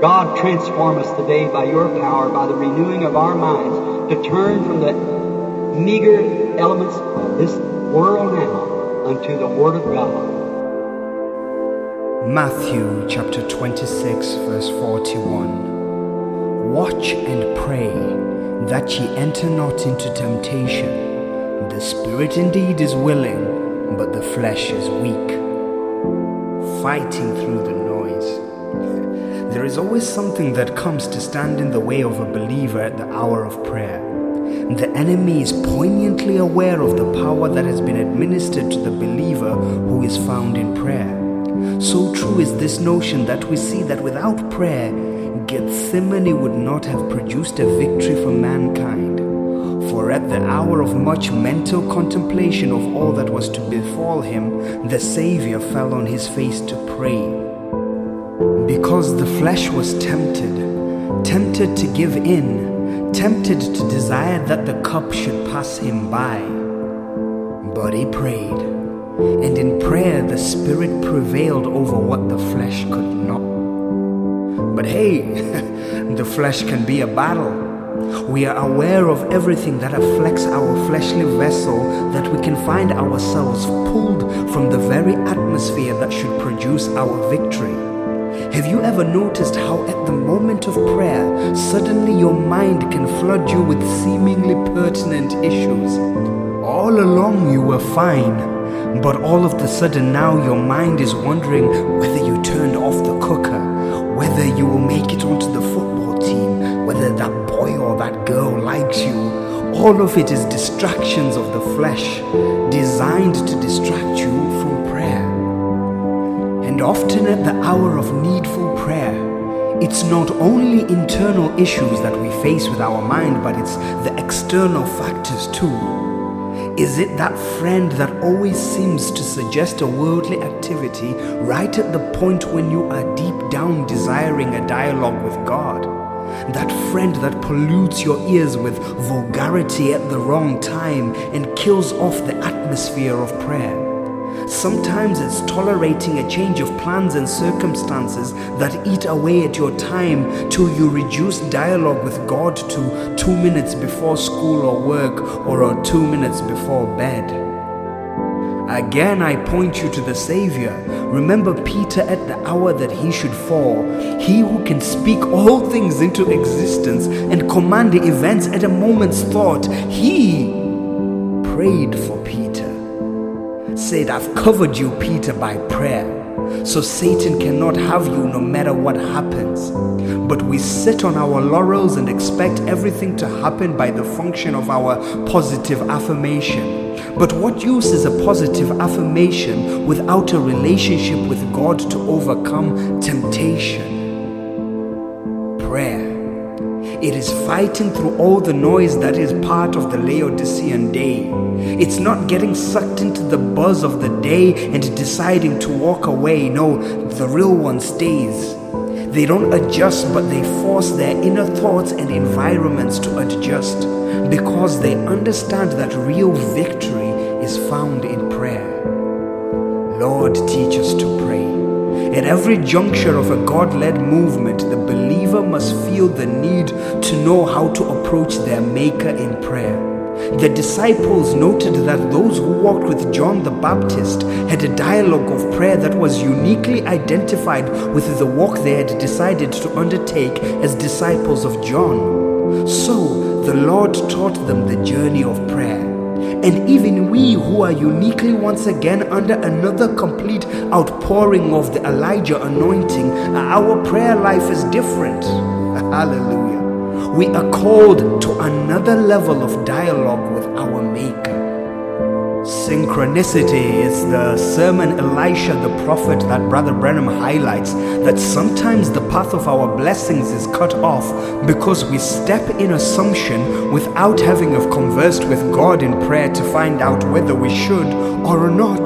God, transform us today by your power, by the renewing of our minds, to turn from the meager elements of this world now unto the Word of God. Matthew chapter 26, verse 41. Watch and pray that ye enter not into temptation. The spirit indeed is willing, but the flesh is weak. Fighting through the noise. There is always something that comes to stand in the way of a believer at the hour of prayer. The enemy is poignantly aware of the power that has been administered to the believer who is found in prayer. So true is this notion that we see that without prayer, Gethsemane would not have produced a victory for mankind. For at the hour of much mental contemplation of all that was to befall him, the Saviour fell on his face to pray. Because the flesh was tempted, tempted to give in, tempted to desire that the cup should pass him by. But he prayed and in prayer the Spirit prevailed over what the flesh could not. But hey, the flesh can be a battle. We are aware of everything that afflicts our fleshly vessel, that we can find ourselves pulled from the very atmosphere that should produce our victory. Have you ever noticed how, at the moment of prayer, suddenly your mind can flood you with seemingly pertinent issues? All along you were fine but all of the sudden now your mind is wondering whether you turned off the cooker, whether you will make it onto the football team, whether that boy or that girl likes you. All of it is distractions of the flesh designed to distract often at the hour of needful prayer, it's not only internal issues that we face with our mind, but it's the external factors too. Is it that friend that always seems to suggest a worldly activity right at the point when you are deep down desiring a dialogue with God? That friend that pollutes your ears with vulgarity at the wrong time and kills off the atmosphere of prayer? Sometimes it's tolerating a change of plans and circumstances that eat away at your time till you reduce dialogue with God to two minutes before school or work or two minutes before bed. Again, I point you to the Savior. Remember Peter at the hour that he should fall. He who can speak all things into existence and command the events at a moment's thought. He prayed for said, I've covered you, Peter, by prayer. So Satan cannot have you no matter what happens. But we sit on our laurels and expect everything to happen by the function of our positive affirmation. But what use is a positive affirmation without a relationship with God to overcome temptation? It is fighting through all the noise that is part of the Laodicean day. It's not getting sucked into the buzz of the day and deciding to walk away. No, the real one stays. They don't adjust, but they force their inner thoughts and environments to adjust because they understand that real victory is found in prayer. Lord, teach us to pray. At every juncture of a God led movement, the believer must feel the need to know how to approach their Maker in prayer. The disciples noted that those who walked with John the Baptist had a dialogue of prayer that was uniquely identified with the walk they had decided to undertake as disciples of John. So, the Lord taught them the journey of prayer. And even we who are uniquely once again under another complete outpouring of the Elijah anointing, our prayer life is different. Hallelujah. We are called to another level of dialogue with our. Synchronicity is the sermon Elisha the prophet that Brother Branham highlights that sometimes the path of our blessings is cut off because we step in assumption without having have conversed with God in prayer to find out whether we should or not.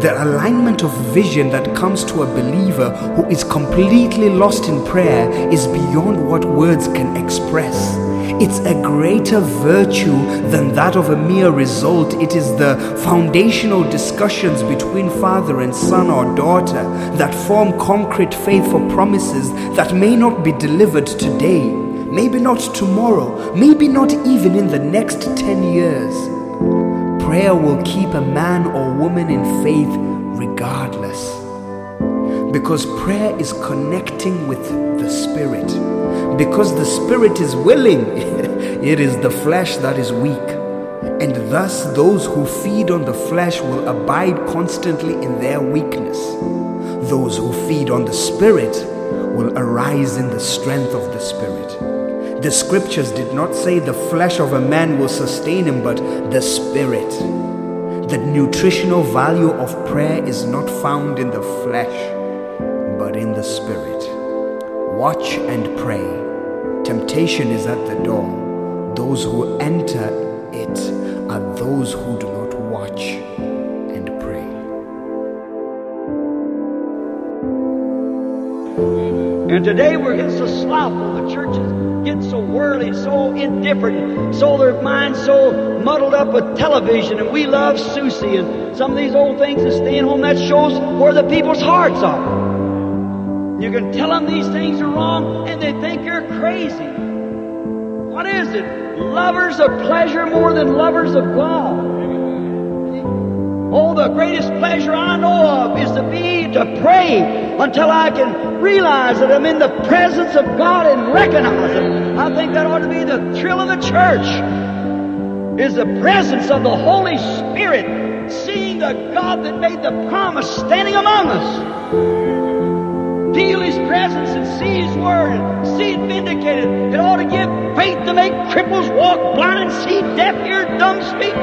The alignment of vision that comes to a believer who is completely lost in prayer is beyond what words can express. It's a greater virtue than that of a mere result. It is the foundational discussions between father and son or daughter that form concrete faith for promises that may not be delivered today, maybe not tomorrow, maybe not even in the next 10 years. Prayer will keep a man or woman in faith regardless. Because prayer is connecting with the Spirit. Because the Spirit is willing, it is the flesh that is weak. And thus, those who feed on the flesh will abide constantly in their weakness. Those who feed on the Spirit will arise in the strength of the Spirit. The scriptures did not say the flesh of a man will sustain him, but the Spirit. The nutritional value of prayer is not found in the flesh, but in the Spirit. Watch and pray. Temptation is at the door. Those who enter it are those who do not watch and pray. And today we're getting so slothful. The church is getting so worldly, so indifferent, so their minds so muddled up with television. And we love Susie and some of these old things and staying home. That shows where the people's hearts are. You can tell them these things are wrong and they think you're crazy. What is it? Lovers of pleasure more than lovers of God. Oh, the greatest pleasure I know of is to be, to pray until I can realize that I'm in the presence of God and recognize it. I think that ought to be the thrill of the church, is the presence of the Holy Spirit, seeing the God that made the promise standing among us feel His presence and see His Word and see it vindicated. It ought to give faith to make cripples walk, blind and see, deaf hear, dumb speak.